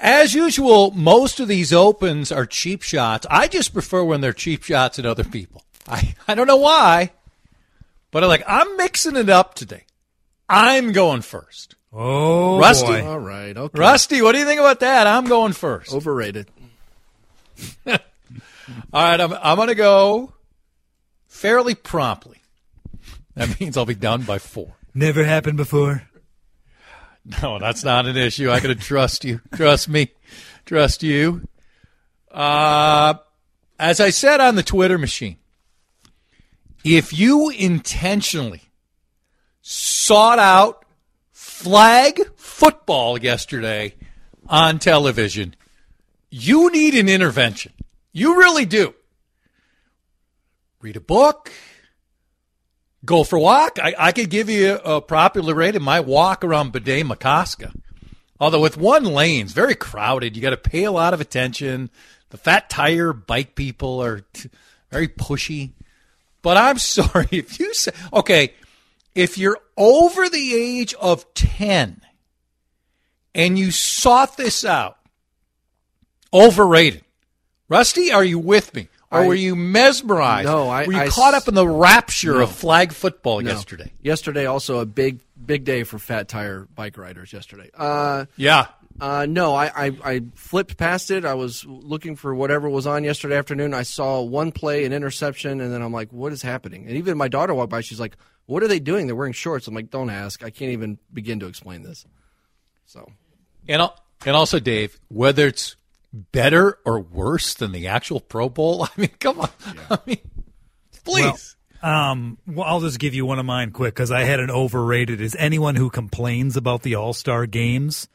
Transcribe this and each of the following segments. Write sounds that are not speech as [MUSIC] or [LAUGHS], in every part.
As usual, most of these opens are cheap shots. I just prefer when they're cheap shots at other people. I, I don't know why, but I'm like, I'm mixing it up today. I'm going first. Oh, Rusty. boy. All right. Okay. Rusty, what do you think about that? I'm going first. Overrated. [LAUGHS] All right, I'm, I'm going to go fairly promptly. That means I'll be done by four. Never happened before. No, that's not an issue. I can trust you. Trust me. Trust you. Uh, as I said on the Twitter machine, if you intentionally sought out flag football yesterday on television, you need an intervention. You really do. Read a book, go for a walk. I, I could give you a, popular rating. My walk around Bde. Although with one lane, it's very crowded. You got to pay a lot of attention. The fat tire bike people are t- very pushy. But I'm [LAUGHS] sorry if you say, okay, if you're over the age of 10 and you sought this out, overrated. Rusty, are you with me? Or I- were you mesmerized? No, I- Were you I caught up in the rapture No. of flag football No. yesterday? Yesterday, also a big, big day for fat tire bike riders. Yesterday. Uh, Yeah. uh, no, I, I, I flipped past it. I was looking for whatever was on yesterday afternoon. I saw one play, an interception, and then I'm like, "What is happening?" And even my daughter walked by. She's like, "What are they doing? They're wearing shorts." I'm like, "Don't ask. I can't even begin to explain this." So And and also, Dave, whether it's better or worse than the actual Pro Bowl, [LAUGHS] I mean, come on, [LAUGHS] I mean, please. Um, well, I'll just give you one of mine quick because I had an overrated. Is anyone who complains about the All Star games,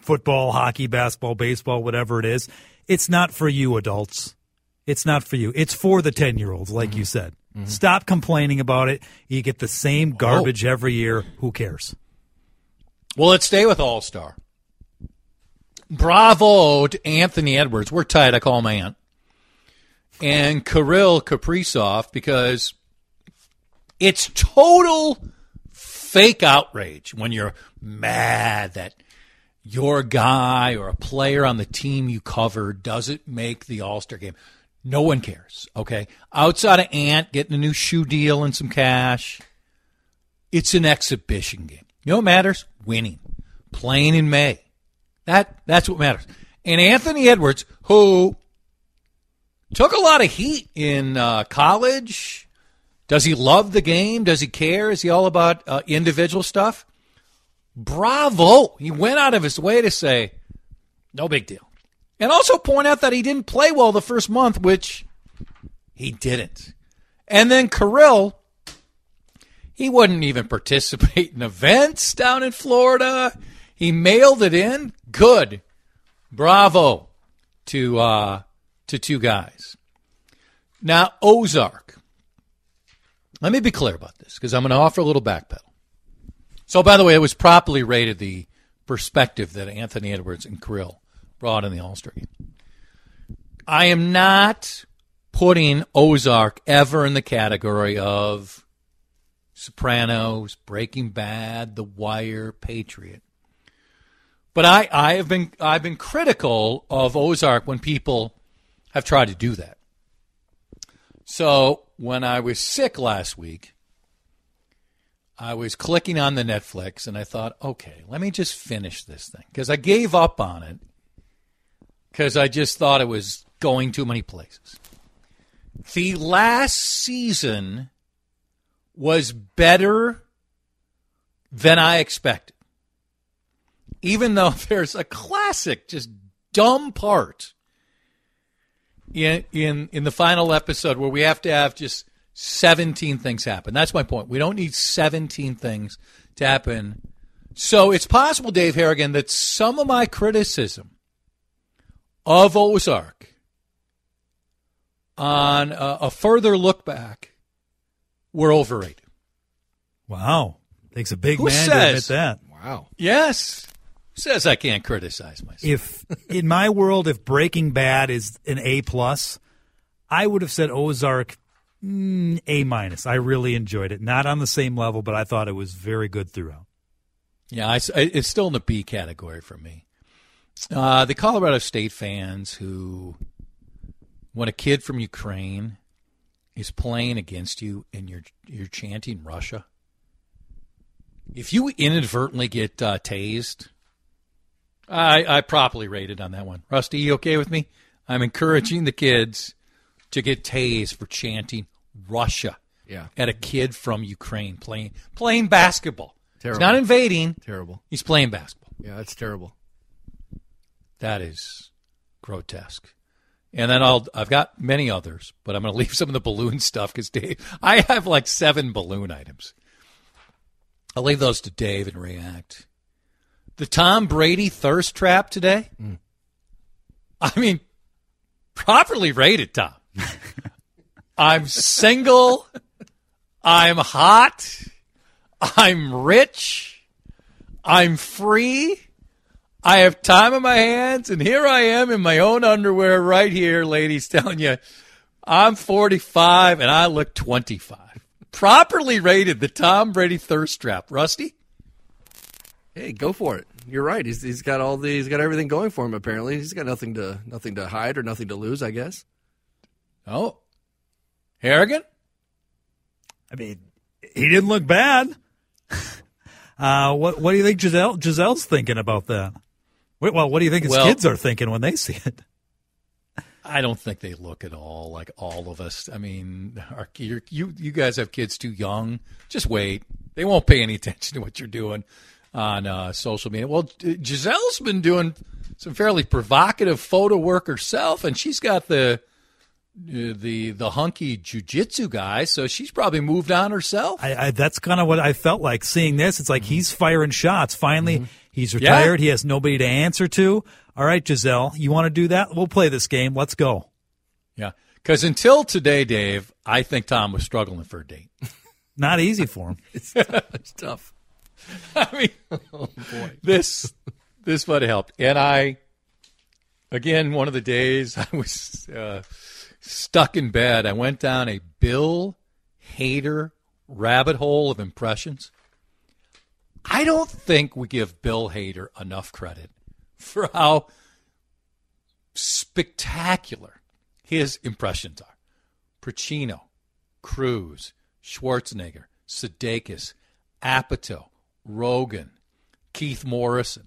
football, hockey, basketball, baseball, whatever it is, it's not for you adults. It's not for you. It's for the 10 year olds, like you said. Stop complaining about it. You get the same garbage every year. Who cares? well, let's stay with All Star. Bravo to Anthony Edwards. We're tight. I call him Ant. And Kirill Kaprizov because it's total fake outrage when you're mad that your guy or a player on the team you cover doesn't make the All Star game. No one cares, okay? Outside of Ant getting a new shoe deal and some cash, it's an exhibition game. You know what matters? Winning, playing in May. That that's what matters. And Anthony Edwards, who took a lot of heat in uh, college, does he love the game? Does he care? Is he all about uh, individual stuff? Bravo! He went out of his way to say, no big deal, and also point out that he didn't play well the first month, which he didn't. And then Kirill, he wouldn't even participate in events down in Florida. He mailed it in. Good. Bravo to uh, to two guys. Now Ozark. Let me be clear about this because I'm going to offer a little backpedal. So, by the way, it was properly rated the perspective that Anthony Edwards and Kirill brought in the All Star game. I am not putting Ozark ever in the category of Sopranos, Breaking Bad, The Wire, Patriot. But I, I have been I've been critical of Ozark when people have tried to do that. So when I was sick last week, I was clicking on the Netflix and I thought, okay, let me just finish this thing because I gave up on it because I just thought it was going too many places. The last season was better than I expected. Even though [LAUGHS] there's a classic, just dumb part in in in the final episode where we have to have just 17 things happen. That's my point. We don't need 17 things to happen. So it's possible, Dave Harrigan, that some of my criticism of Ozark on a, a further look back were overrated. Wow. Takes a big Who man to admit that. wow. Yes. Says I can't criticize myself? If in my world, if Breaking Bad is an A plus, I would have said Ozark mm, A minus. I really enjoyed it. Not on the same level, but I thought it was very good throughout. Yeah, I, it's still in the B category for me. Uh, the Colorado State fans who, when a kid from Ukraine is playing against you and you're you're chanting Russia, if you inadvertently get uh, tased, I, I properly rated on that one. Rusty, you okay with me? I'm encouraging the kids to get tased for chanting Russia Yeah. at a kid from Ukraine playing playing basketball. Terrible. He's not invading. Terrible. He's playing basketball. Yeah, that's terrible. That is grotesque. And then I'll I've got many others, but I'm going [LAUGHS] to leave some of the balloon stuff because Dave, I have like seven balloon items. I'll leave those to Dave and react. The Tom Brady thirst trap today. I mean, properly rated, Tom. [LAUGHS] I'm single. I'm hot. I'm rich. I'm free. I have time on my hands, and here I am in my own underwear right here, ladies, telling you I'm 45 and I look 25. Properly rated the Tom Brady thirst trap. Rusty? Hey, go for it. You're right. He's he's got all the he's got everything going for him. Apparently, he's got nothing to nothing to hide or nothing to lose. I guess. Oh. Harrigan? I mean, he didn't look bad. [LAUGHS] uh, what What do you think Gisele Gisele's thinking about that? Wait, well, what do you think his Well- kids are thinking when they see it? [LAUGHS] I don't think they look at all like all of us. I mean, our, you you you guys have kids too young. Just wait; they won't pay any attention to what you're doing on uh, social media. Well, Gisele's been doing some fairly provocative photo work herself, and she's got the uh, the the hunky jujitsu guy, so she's probably moved on herself. I, I, that's kind of what I felt like seeing this. It's like he's firing shots. Finally, he's retired. He has nobody to answer to. All right, Gisele, you want to do that? We'll play this game. Let's go. yeah, because until today, Dave, I think Tom was struggling for a date. [LAUGHS] Not easy for him. [LAUGHS] It's tough. It's tough. [LAUGHS] I mean, [LAUGHS] this this would have helped. And I, again, one of the days I was uh, stuck in bed. I went down a Bill Hader rabbit hole of impressions. I don't think we give Bill Hader enough credit for how spectacular his impressions are. Pacino, Cruise, Schwarzenegger, Sudeikis, Apatow, Rogan, Keith Morrison.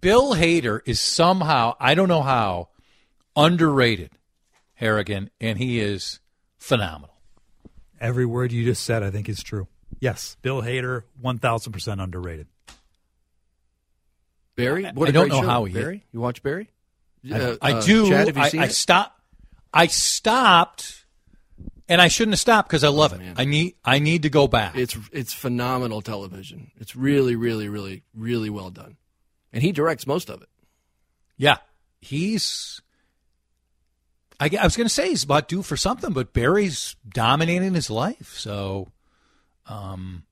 Bill Hader is somehow, I don't know how, underrated, Harrigan, and he is phenomenal. Every word you just said, I think, is true. Yes, Bill Hader, one thousand percent underrated. Barry. What I a don't know show. how he is. Barry. You watch Barry? I, Uh, I uh, do. Chad, have you I, seen I it? stop. I stopped, and I shouldn't have stopped because I love it. man. I need. I need to go back. It's it's phenomenal television. It's really, really, really, really well done, and he directs most of it. Yeah, he's. I, I was going to say he's about due for something, but Barry's dominating his life. So, um,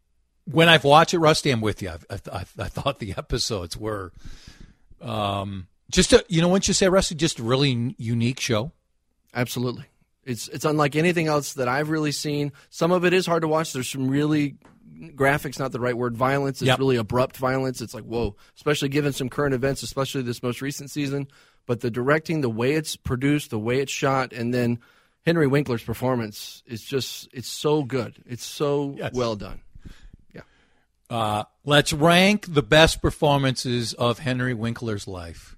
when I've watched it, Rusty, I'm with you. I, I, I, I thought the [LAUGHS] episodes were, um, just a, you know, once you say Rusty, just a really unique show. Absolutely. It's it's unlike anything else that I've really seen. Some of it is hard to watch. There's some really graphics, not the right word, violence. It's Yep. really abrupt violence. It's like whoa, especially given some current events, especially this most recent season. But the directing, the way it's produced, the way it's shot, and then Henry Winkler's performance is just it's so good. It's so Yes. well done. Uh, let's rank the best performances of Henry Winkler's life.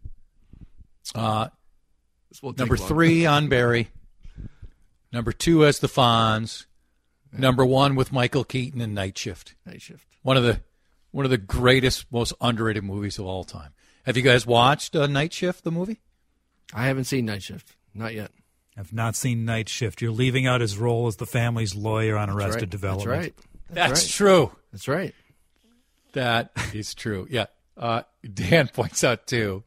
Uh, This will take Number three on Barry. [LAUGHS] Number two as the Fonz. Number one with Michael Keaton in Night Shift. night shift. One of the one of the greatest, most underrated movies of all time. Have you guys watched uh, Night Shift, the movie? I haven't seen night shift, not yet. I've not seen Night Shift. You're leaving out his role as the family's lawyer on Arrested right. Development. That's right. That's right. true. That's right. That is true. Yeah. Uh, Dan points out too.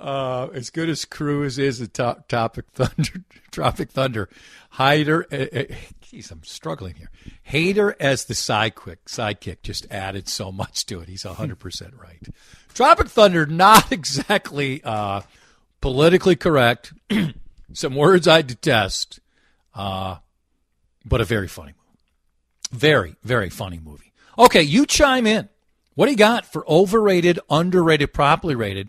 Uh, as good as Cruise is at top, Topic [LAUGHS] Thunder, Tropic Thunder, Hyder. Uh, uh, geez, I'm struggling here. Hader as the sidekick, sidekick just added so much to it. He's 100 percent right. Tropic Thunder, not [LAUGHS] exactly uh, politically correct. [CLEARS THROAT] Some words I detest, uh, but a very funny movie. Very, very funny movie. Okay, you chime in. What do you got for overrated, underrated, properly rated?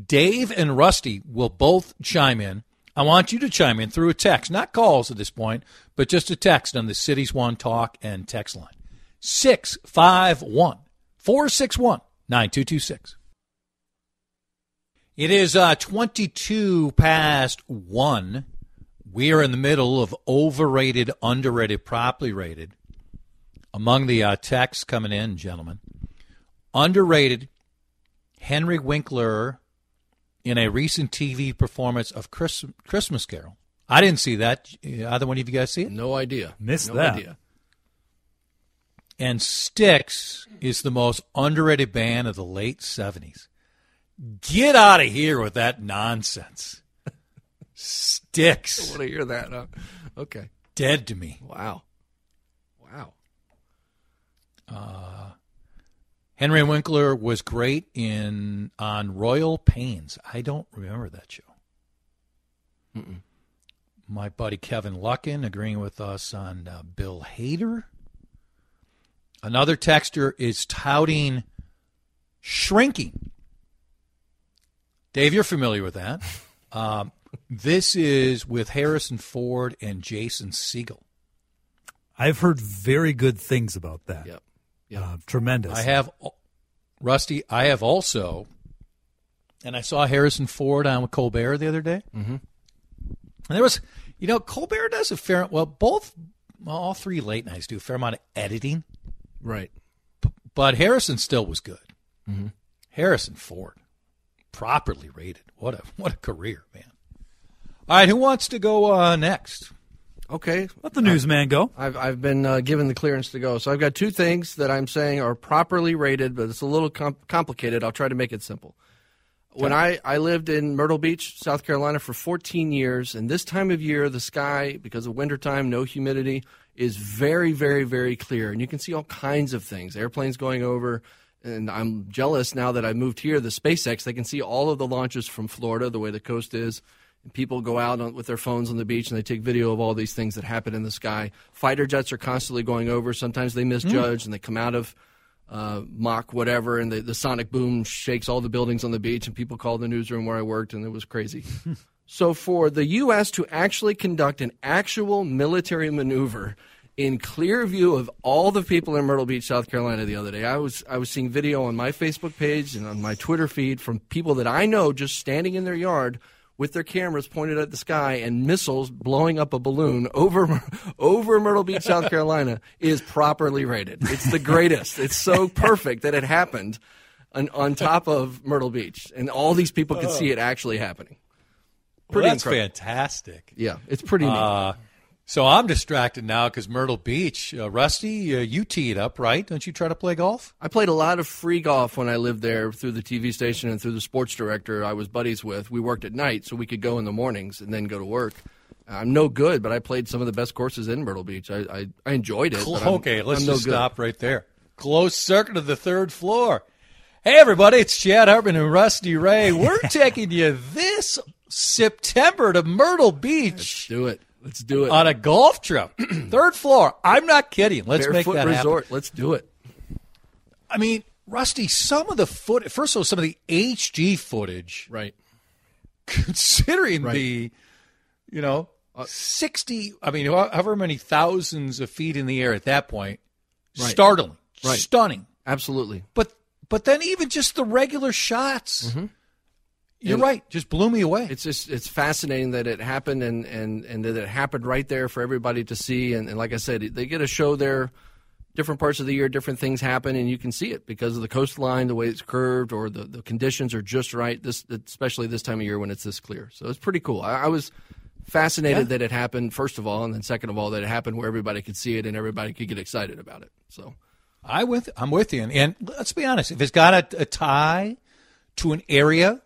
Dave and Rusty will both chime in. I want you to chime in through a text, not calls at this point, but just a text on the Cities One Talk and text line. 651 461 9226. It is uh, 22 past 1. We are in the middle of overrated, underrated, properly rated. Among the uh, texts coming in, gentlemen, underrated Henry Winkler in a recent TV performance of Chris, Christmas Carol. I didn't see that. Either one of you guys see it? No idea. Missed no that. Idea. And Styx is the most underrated band of the late 70s. Get out of here with that nonsense. Sticks. I want to hear that. Huh? Okay. Dead to me. Wow. Wow. Uh, Henry Winkler was great in on Royal Pains. I don't remember that show. My buddy Kevin Luckin agreeing with us on uh, Bill Hader. Another texter is touting shrinking. Dave, you're familiar with that. [LAUGHS] Um, this is with Harrison Ford and Jason Segel. I've heard very good things about that. Yep. Uh, tremendous. I have, Rusty. I have also, and I saw Harrison Ford on with Colbert the other day. Mm-hmm. And there was, you know, Colbert does a fair. Well, both, well, all three late nights do a fair amount of editing, Right. but Harrison still was good. Harrison Ford, properly rated. What a what a career, man. All right, who wants to go uh, next? Okay. Let the newsman go. I've I've been uh, given the clearance to go. So I've got two things that I'm saying are properly rated, but it's a little com- complicated. I'll try to make it simple. When I, I lived in Myrtle Beach, South Carolina for 14 years, and this time of year, the sky, because of wintertime, no humidity, is very, very, very clear. And you can see all kinds of things airplanes going over. And I'm jealous now that I moved here, the SpaceX, they can see all of the launches from Florida, the way the coast is. And people go out on, with their phones on the beach and they take video of all these things that happen in the sky. Fighter jets are constantly going over. Sometimes they misjudge and they come out of uh, Mach whatever, and the, the sonic boom shakes all the buildings on the beach, and people call the newsroom where I worked, and it was crazy. [LAUGHS] so for the U.S. to actually conduct an actual military maneuver in clear view of all the people in Myrtle Beach, South Carolina, the other day, I was I was seeing video on my Facebook page and on my Twitter feed from people that I know just standing in their yard with their cameras pointed at the sky and missiles blowing up a balloon over [LAUGHS] over Myrtle Beach, South Carolina is properly rated. It's the greatest. It's so perfect that it happened on, on top of Myrtle Beach, and all these people could see oh. it actually happening. Pretty Well, that's incredible. fantastic. Yeah, it's pretty neat. Uh, So I'm distracted now because Myrtle Beach, uh, Rusty, uh, you tee it up, right? Don't you try to play golf? I played a lot of free golf when I lived there through the TV station and through the sports director I was buddies with. We worked at night, so we could go in the mornings and then go to work. I'm no good, but I played some of the best courses in Myrtle Beach. I, I, I enjoyed it. I'm- okay, let's no just good. stop right there. Close circuit of the third floor. Hey, everybody, it's Chad Hartman and Rusty Ray. We're [LAUGHS] taking you this September to Myrtle Beach Let's Do it. Let's do it. on a golf trip. [CLEARS THROAT] third floor. I'm not kidding. Let's make Barefoot that happen. Resort. Let's do it. I mean, Rusty, some of the foot. First of all, some of the HG footage, Right. considering Right. the, you know, uh, sixty. I mean, however many thousands of feet in the air at that point, Right. startling, Right. stunning. Absolutely. But but then even just the regular shots, mm-hmm. You're And- right, just blew me away. It's just it's fascinating that it happened and, and, and that it happened right there for everybody to see. And, and like I said, they get a show there. Different parts of the year, different things happen, and you can see it because of the coastline, the way it's curved, or the, the conditions are just right. This, especially this time of year when it's this clear. So it's pretty cool. I, I was fascinated that it happened first of all, and then second of all that it happened where everybody could see it and everybody could get excited about it. So I with I'm with you, and, and let's be honest, if it's got a, a tie to an area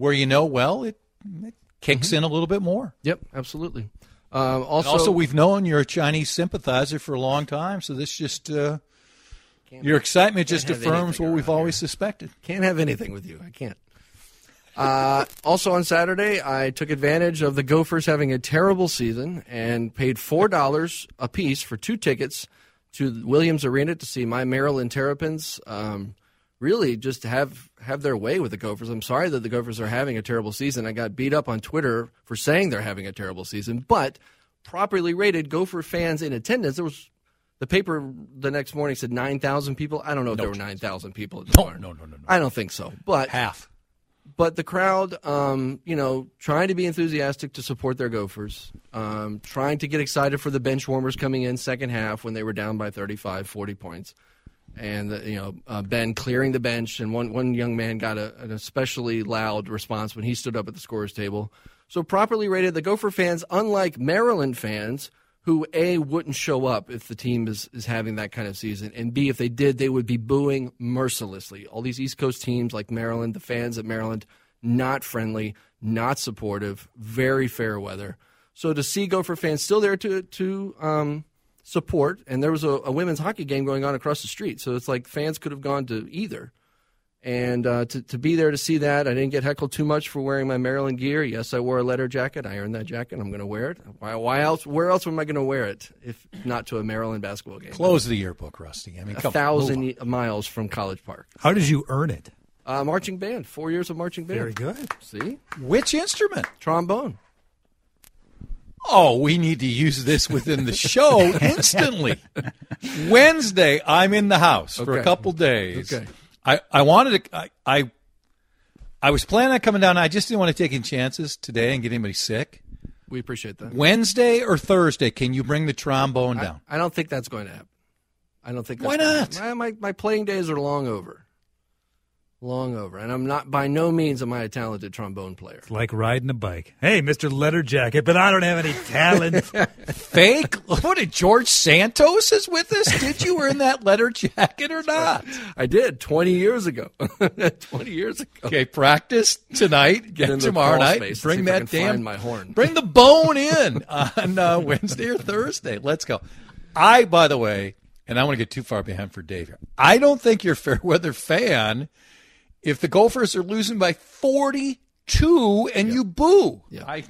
where you know well, it, it kicks in a little bit more. yep, absolutely. Um, also, Also, we've known you're a Chinese sympathizer for a long time, so this just uh, your excitement just affirms what we've around always suspected. Can't have anything with you. I can't. Uh, also on Saturday, I took advantage of the Gophers having a terrible season and paid four dollars a piece for two tickets to Williams Arena to see my Maryland Terrapins um, really just have have their way with the Gophers. I'm sorry that the Gophers are having a terrible season. I got beat up on Twitter for saying they're having a terrible season, but properly rated Gopher fans in attendance. There was the paper the next morning said 9,000 people. I don't know if there were 9,000 people at the No, barn. no, no, no, no. I don't think so. But Half. but the crowd, um, you know, trying to be enthusiastic to support their Gophers, um, trying to get excited for the bench warmers coming in second half when they were down by 35, 40 points. And, you know, uh, Ben clearing the bench, and one, one young man got a, an especially loud response when he stood up at the scorer's table. So, properly rated, the Gopher fans, unlike Maryland fans, who A, wouldn't show up if the team is, is having that kind of season, and B, if they did, they would be booing mercilessly. All these East Coast teams like Maryland, the fans at Maryland, not friendly, not supportive, very fair weather. So to see Gopher fans still there to to um, support, and there was a, a women's hockey game going on across the street, so it's like fans could have gone to either. And uh, to, to be there to see that, I didn't get heckled too much for wearing my Maryland gear. Yes, I wore a letter jacket. I earned that jacket. I'm going to wear it. Why, why else? Where else am I going to wear it if not to a Maryland basketball game? Close the yearbook, Rusty. I mean, a thousand miles from College Park. How did you earn it? Uh, marching band. Four years of marching band. Very good. See, Which instrument? trombone. Oh, we need to use this within the show [LAUGHS] instantly. Wednesday, I'm in the house for a couple days. Okay. I, I wanted to, I, I, I was planning on coming down. I just didn't want to take any chances today and get anybody sick. We appreciate that. Wednesday or Thursday, can you bring the trombone down? I don't think that's going to happen. I don't think. That's Why not? happen. My, my my playing days are long over. Long over, and I'm not by no means am I a talented trombone player. It's like riding a bike. Hey, Mr. Letter Jacket, but I don't have any talent. [LAUGHS] Fake? What did George Santos is with us? Did you wear in that letter jacket or not? I did 20 years ago. [LAUGHS] 20 years ago. Okay, practice tonight. Get Get tomorrow night. space and see Bring that damn find my horn. Bring the bone in on uh, [LAUGHS] Wednesday or Thursday. Let's go. I, by the way, and I want to get too far behind for Dave here. I don't think you're a fair weather fan if the Gophers are losing by 42 and you boo. Yeah. I,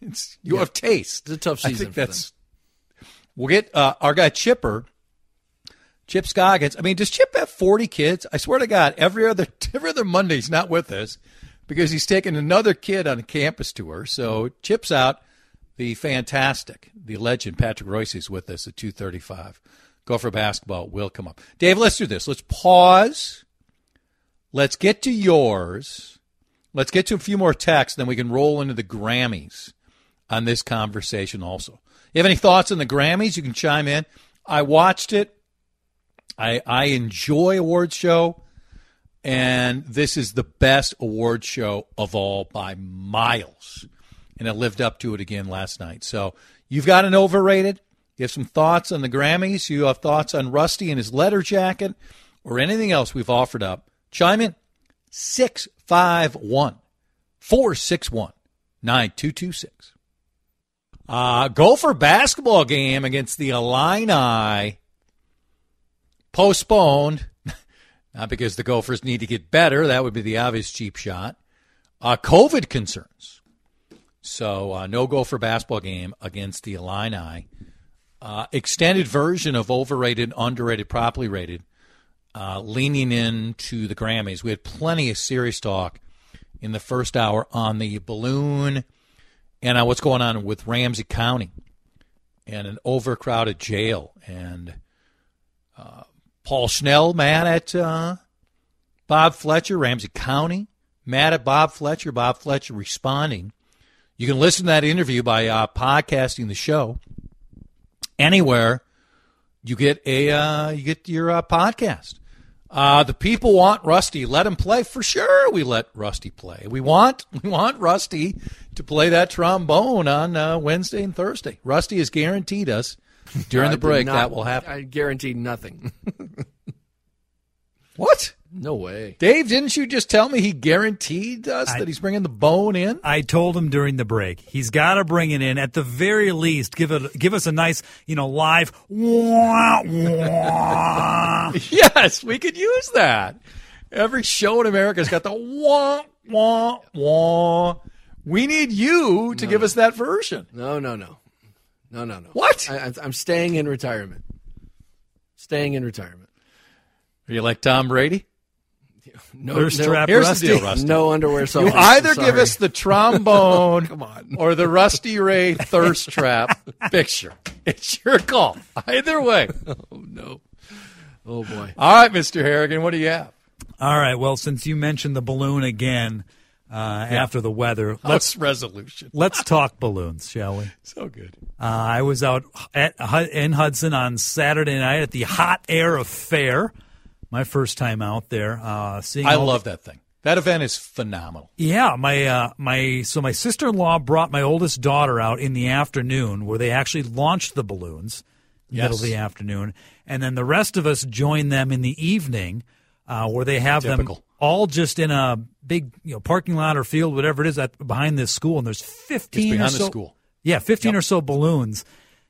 it's, you have taste. It's a tough season. I think that's. We'll get uh, our guy Chipper. Chip Scoggins. I mean, does Chip have 40 kids? I swear to God, every other [LAUGHS] every other Monday he's not with us because he's taking another kid on a campus tour. So Chip's out. The fantastic, the legend Patrick Reusse is with us at 2:35. Gopher basketball will come up. Dave, let's do this. Let's pause. Let's get to yours. Let's get to a few more texts, then we can roll into the Grammys on this conversation also. You have any thoughts on the Grammys? You can chime in. I watched it. I I enjoy awards show, and this is the best award show of all by miles. And it lived up to it again last night. So you've got an overrated. You have some thoughts on the Grammys. You have thoughts on Rusty and his letter jacket, or anything else we've offered up. Chime in 651 461 9226. Uh, Gopher basketball game against the Illini postponed. [LAUGHS] Not because the Gophers need to get better. That would be the obvious cheap shot. Uh, COVID concerns. So uh, no Gopher basketball game against the Illini. Uh, extended version of overrated, underrated, properly rated, uh, leaning into the Grammys. We had plenty of serious talk in the first hour on the balloon and uh, what's going on with Ramsey County and an overcrowded jail and uh, Paul Schnell mad at uh, Bob Fletcher, Ramsey County mad at Bob Fletcher, Bob Fletcher responding. You can listen to that interview by uh, podcasting the show anywhere you get a uh, you get your uh, podcast. Uh, the people want Rusty. Let him play for sure. We let Rusty play. We want [LAUGHS] we want Rusty to play that trombone on uh, Wednesday and Thursday. Rusty has guaranteed us during the break not- that will happen. I guarantee nothing. [LAUGHS] what? No way. Dave, didn't you just tell me he guaranteed us I- that he's bringing the bone in? I told him during the break he's got to bring it in at the very least. Give it, give us a nice, you know, live. Wah, [LAUGHS] wah. yes, we could use that. Every show in America's got the wah wah wah. We need you to give us that version. No, no, no, no, no, no. What? I, I- I'm staying in retirement. Staying in retirement. Are you like Tom Brady? No, Thirst no- trap Here's the Rusty. deal, Rusty. [LAUGHS] No underwear. You Sorry. either give us the trombone [LAUGHS] Come on. or the Rusty Ray thirst trap [LAUGHS] picture. It's your call. Either way. Oh no. Oh boy. All right, Mr. Harrigan, what do you have? All right. Well, since you mentioned the balloon again uh, after the weather, let's Let's resolution. let's talk balloons, shall we? So good. Uh, I was out at in Hudson on Saturday night at the Hot Air Affair. My first time out there. Uh, seeing I love that thing. That event is phenomenal. Yeah, my uh, my so my sister in law brought my oldest daughter out in the afternoon where they actually launched the balloons middle of the afternoon, and then the rest of us joined them in the evening uh, where they have them all just in a big you know parking lot or field, whatever it is, at, behind this school, and there's fifteen It's behind or the school. Yeah, fifteen or so balloons.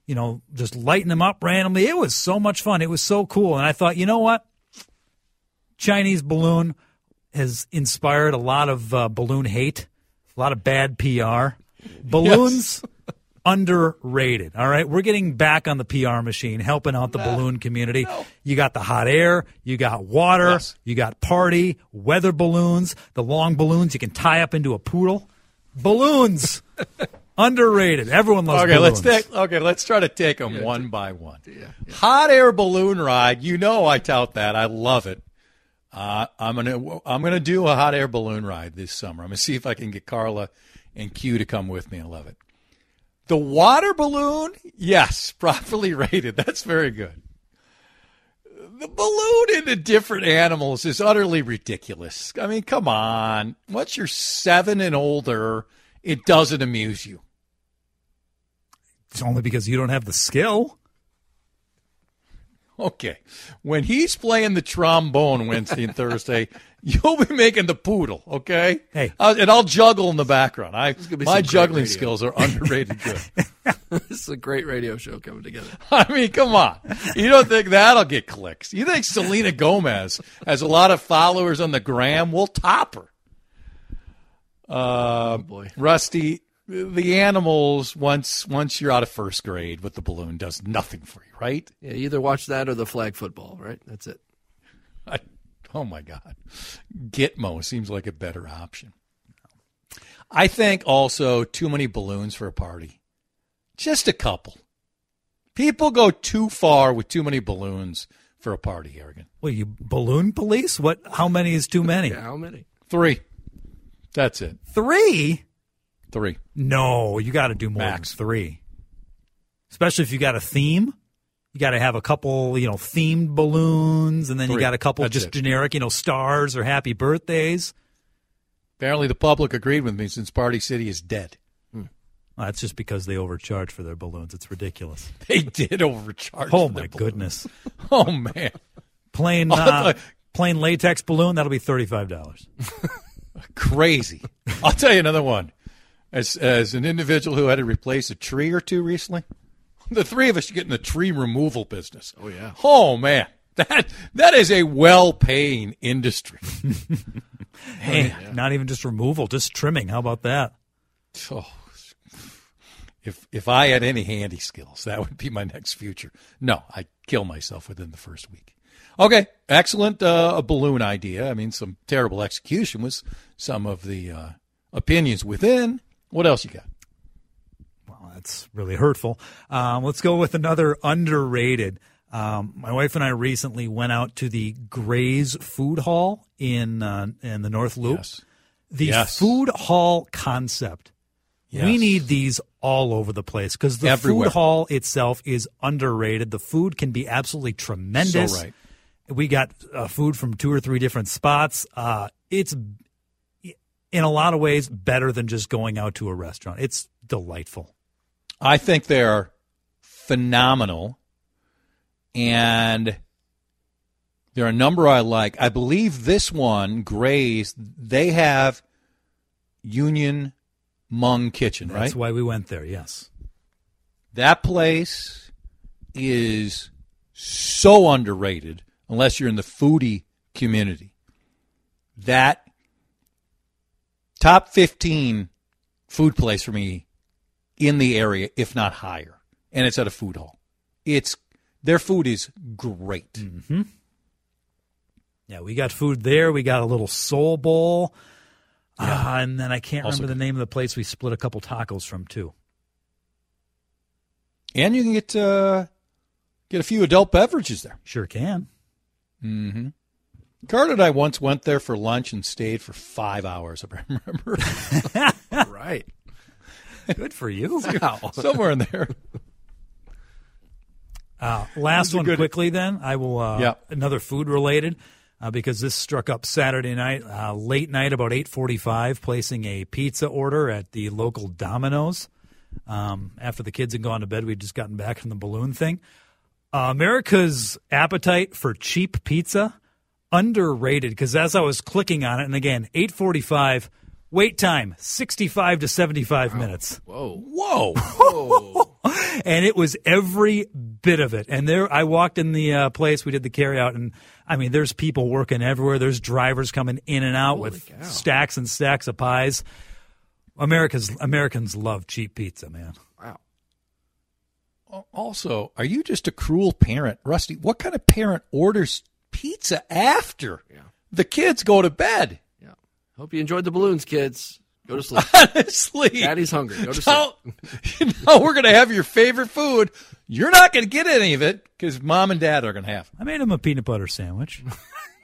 You know, just lighting them up randomly. It was so much fun. It was so cool, and I thought, you know what? Chinese balloon has inspired a lot of uh, balloon hate, a lot of bad PR. Balloons [LAUGHS] underrated. All right, we're getting back on the PR machine, helping out the balloon community. You got the hot air, you got water, Yes. you got party, weather balloons, the long balloons you can tie up into a poodle. Balloons [LAUGHS] underrated. Everyone loves Okay, balloons. let's take. Okay, let's try to take them one by one. Hot air balloon ride. You know I tout that. I love it. Uh, I'm gonna I'm gonna do a hot air balloon ride this summer. I'm gonna see if I can get Carla and Q to come with me. I love it. The water balloon, yes, [LAUGHS] properly rated. That's very good. The balloon into different animals is utterly ridiculous. I mean, come on. Once you're seven and older, it doesn't amuse you. It's only because you don't have the skill. Okay. When he's playing the trombone Wednesday and Thursday, [LAUGHS] you'll be making the poodle, okay? Hey. Uh, and I'll juggle in the background. I my juggling skills are underrated good. [LAUGHS] this is a great radio show coming together. [LAUGHS] I mean, come on. You don't think that'll get clicks? You think Selena Gomez has a lot of followers on the gram? We'll top her. Uh, Oh boy. Rusty, the animals once once you're out of first grade with the balloon does nothing for you, right? Yeah, either watch that or the flag football, right? That's it. I, oh my God. Gitmo seems like a better option. I think also too many balloons for a party. Just a couple. People go too far with too many balloons for a party, Harrigan. Well, you balloon police? What? How many is too many? Yeah, how many? Three. That's it. Three? Three. No, you got to do more Max. than three. Especially if you got a theme. You got to have a couple, you know, themed balloons, and then you got a couple That's just it. generic, you know, stars or happy birthdays. Apparently the public agreed with me since Party City is dead. Well, that's just because they overcharge for their balloons. It's ridiculous. [LAUGHS] They did overcharge. Oh my goodness! [LAUGHS] Oh man. Plain, [LAUGHS] uh, plain latex balloon that'll be thirty five dollars. Crazy. I'll tell you another one. As as an individual who had to replace a tree or two recently, [LAUGHS] the three of us get in the tree removal business. Oh, yeah. Oh man. That that is a well paying industry. [LAUGHS] Hey, not even just removal, just trimming. How about that? Oh, if if I had any handy skills, that would be my next future. No, I kill myself within the first week. Okay, excellent uh, a balloon idea. I mean, some terrible execution was some of the uh, opinions within. What else you got? Well, that's really hurtful. Um, let's go with another underrated. Um, my wife and I recently went out to the Graze Food Hall in uh, in the North Loop. Yes. The Yes. food hall concept. Yes. We need these all over the place because the Everywhere. food hall itself is underrated. The food can be absolutely tremendous. So right. We got uh, food from two or three different spots. Uh, it's in a lot of ways better than just going out to a restaurant. It's delightful. I think they're phenomenal, and there are a number I like. I believe this one, Graze, they have Union Hmong Kitchen, right? That's why we went there. Yes. That place is so underrated unless you're in the foodie community. That top 15 food place for me in the area, if not higher. And it's at a food hall. It's their food is great. Yeah, we got food there. We got a little soul bowl. Uh, and then I can't Also remember the name of the place we split a couple tacos from too. And you can get uh, get a few adult beverages there. Sure can. Mm-hmm. Carter and I once went there for lunch and stayed for five hours. If I [LAUGHS] remember, [LAUGHS] right. Good for you. [LAUGHS] somewhere in there. Uh, last one good. quickly, then I will. Uh, Yeah. Another food related, uh, because this struck up Saturday night, uh, late night, about eight forty-five, placing a pizza order at the local Domino's. Um, after the kids had gone to bed, we'd just gotten back from the balloon thing. Uh, America's appetite for cheap pizza underrated because as I was clicking on it, and again, eight forty-five. Wait time, 65 to 75 minutes Whoa. Whoa! Whoa. [LAUGHS] and it was every bit of it. And there, I walked in the uh, place. We did the carry out, and I mean, there's people working everywhere. There's drivers coming in and out with cow. stacks and stacks of pies. America's Americans love cheap pizza, man. Wow. also, are you just a cruel parent, Rusty? What kind of parent orders pizza after Yeah. the kids go to bed? Yeah. Hope you enjoyed the balloons, kids. Go to sleep. [LAUGHS] Honestly, Daddy's hungry. Go to sleep. now, [LAUGHS] you know we're going to have your favorite food. You're not going to get any of it because mom and dad are going to have. I made them a peanut butter sandwich. [LAUGHS]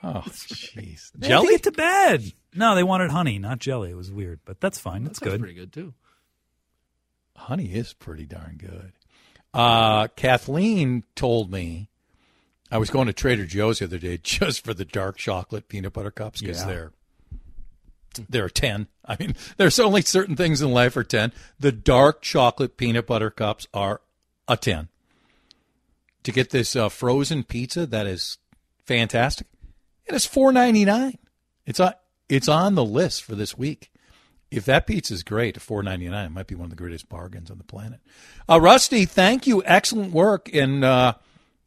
Oh, jeez. They Jelly? get to bed. No, they wanted honey, not jelly. It was weird, but that's fine. That's That's good. pretty good too. Honey is pretty darn good. Uh, Kathleen told me I was going to Trader Joe's the other day [LAUGHS] just for the dark chocolate peanut butter cups because Yeah. they're there are ten. I mean, [LAUGHS] there's only certain things in life are ten. The dark chocolate peanut butter cups are a ten. To get this uh, frozen pizza that is fantastic, and it's four ninety nine. It's on it's on the list for this week. If that pizza is great, four ninety nine, it might be one of the greatest bargains on the planet. Uh, Rusty, thank you, excellent work, and uh,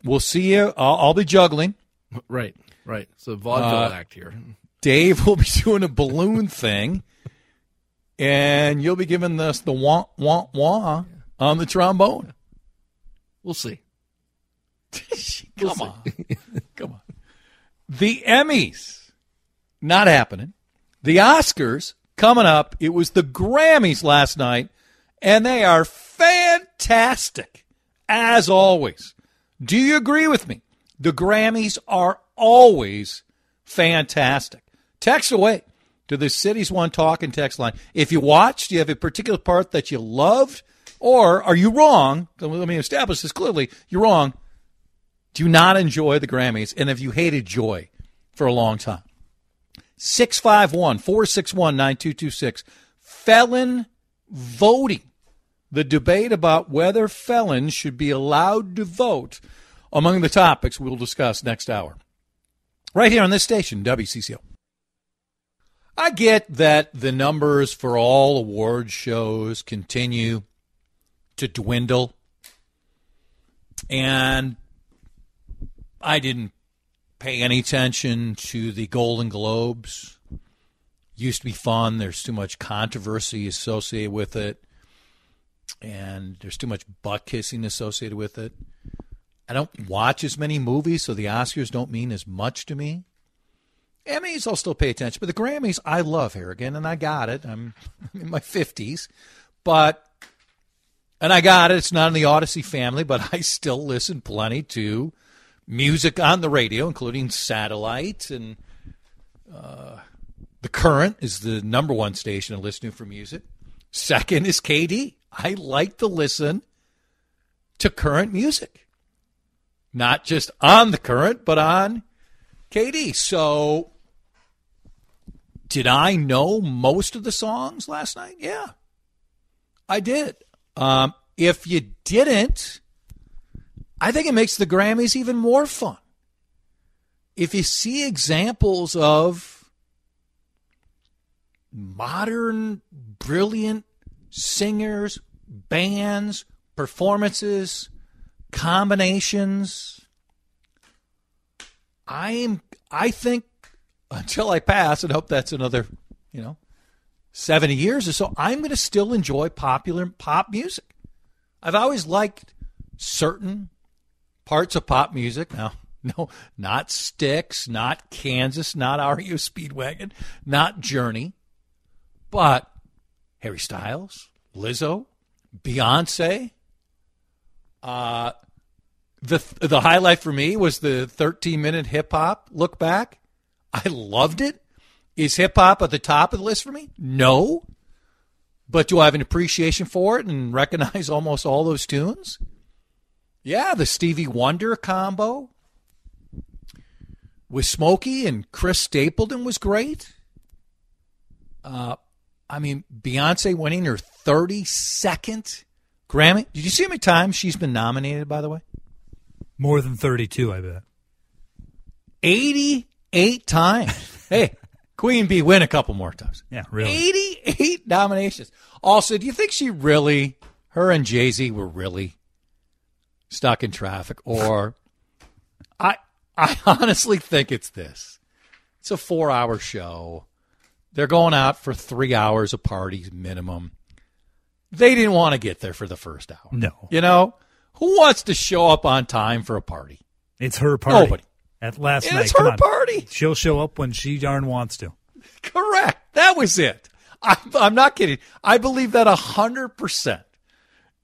we'll see you. I'll, I'll be juggling. Right. Right. It's a vaudeville Uh, act here. Dave will be [LAUGHS] doing a balloon thing, and you'll be giving us the wah wah wah on the trombone. We'll see. [LAUGHS] Come on, come on. The Emmys not happening. The Oscars coming up. It was the Grammys last night, and they are fantastic as always. Do you agree with me? The Grammys are always fantastic. Text away to the Cities One Talking text line. If you watched, do you have a particular part that you loved, or are you wrong? Let me establish this clearly. You're wrong. Do you not enjoy the Grammys, and have you hated joy for a long time? 651 461 9226. Felon voting. The debate about whether felons should be allowed to vote among the topics we'll discuss next hour. Right here on this station, WCCO. I get that the numbers for all award shows continue to dwindle. And I didn't pay any attention to the Golden Globes. Used to be fun. There's too much controversy associated with it, and there's too much butt kissing associated with it. I don't watch as many movies, so the Oscars don't mean as much to me. Emmys, I'll still pay attention, but the Grammys, I love Harrigan, and I got it. I'm [LAUGHS] in my 50s, but and I got it. It's not in the Audacy family, but I still listen plenty to music on the radio, including satellite. And uh, the Current is the number one station to listen to for music. Second is KD. I like to listen to current music, not just on the current, but on KD. So, did I know most of the songs last night? Yeah, I did. Um, if you didn't, I think it makes the Grammys even more fun. If you see examples of modern, brilliant singers, bands, performances, combinations, I am. I think until I pass, and hope that's another, you know, 70 years or so, I'm going to still enjoy popular pop music. I've always liked certain parts of pop music. Now, [LAUGHS] No, not Styx, not Kansas, not REO Speedwagon, not Journey, but Harry Styles, Lizzo, Beyonce. Uh, the the highlight for me was the 13 minute hip hop look back. I loved it. Is hip hop at the top of the list for me? No. But do I have an appreciation for it and recognize [LAUGHS] almost all those tunes? Yeah, the Stevie Wonder combo with Smokey and Chris Stapleton was great. Uh, I mean, Beyonce winning her 32nd Grammy. Did you see how many times she's been nominated, by the way? More than 32, I bet. 88 times. [LAUGHS] hey, Queen Bee win a couple more times. Yeah, really. 88 nominations. Also, do you think she really, her and Jay Z were really stuck in traffic? Or I, I honestly think it's this. It's a four hour show. They're going out for three hours of parties minimum. They didn't want to get there for the first hour. No. You know, who wants to show up on time for a party? It's her party. Nobody. At last It's night. It's her party. She'll show up when she darn wants to. Correct. That was it. I'm, I'm not kidding. I believe that 100%.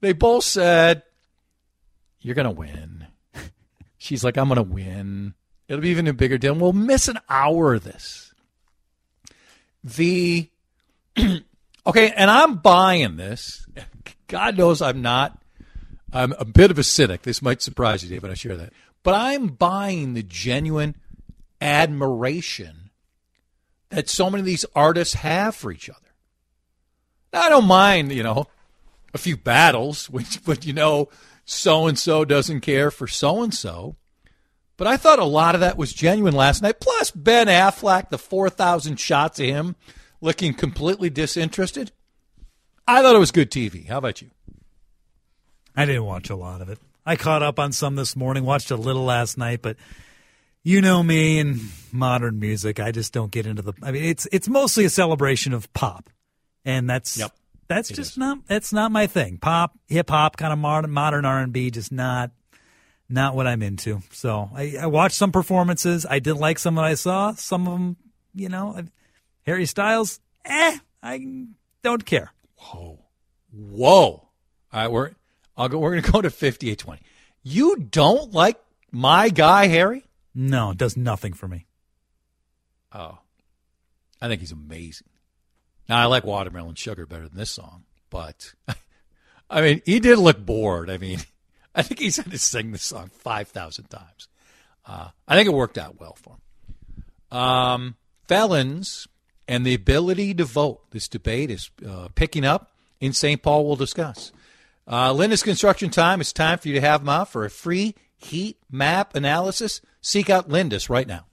They both said, You're going to win. [LAUGHS] She's like, I'm going to win. It'll be even a bigger deal. We'll miss an hour of this. The. [CLEARS THROAT] okay, and I'm buying this. God knows I'm not. I'm a bit of a cynic. This might surprise you, Dave, I share that. But I'm buying the genuine admiration that so many of these artists have for each other. Now, I don't mind, you know, a few battles, [LAUGHS] which, but you know, so and so doesn't care for so and so. But I thought a lot of that was genuine last night. Plus, Ben Affleck, the 4,000 shots of him looking completely disinterested. I thought it was good TV. How about you? I didn't watch a lot of it. I caught up on some this morning, watched a little last night, but you know me and modern music. I just don't get into the. I mean, it's it's mostly a celebration of pop, and that's Yep. that's just is. not that's not my thing. Pop, hip hop, kind of modern modern R and B, just not not what I'm into. So I, I watched some performances. I did like some that I saw. Some of them, you know, Harry Styles, eh, I don't care. Whoa. Whoa. All right, we're I'll go we're gonna [LAUGHS] go to fifty eight twenty. You don't like my guy, Harry? No, it does nothing for me. Oh. I think he's amazing. Now I like Watermelon Sugar better than this song, but [LAUGHS] I mean he did look bored. I mean I think he's had to sing this song five thousand times. Uh, I think it worked out well for him. Um, felons and the ability to vote. This debate is uh, picking up in St. Paul. We'll discuss. Uh, Lindus Construction Time. It's time for you to have them out for a free heat map analysis. Seek out Lindus right now.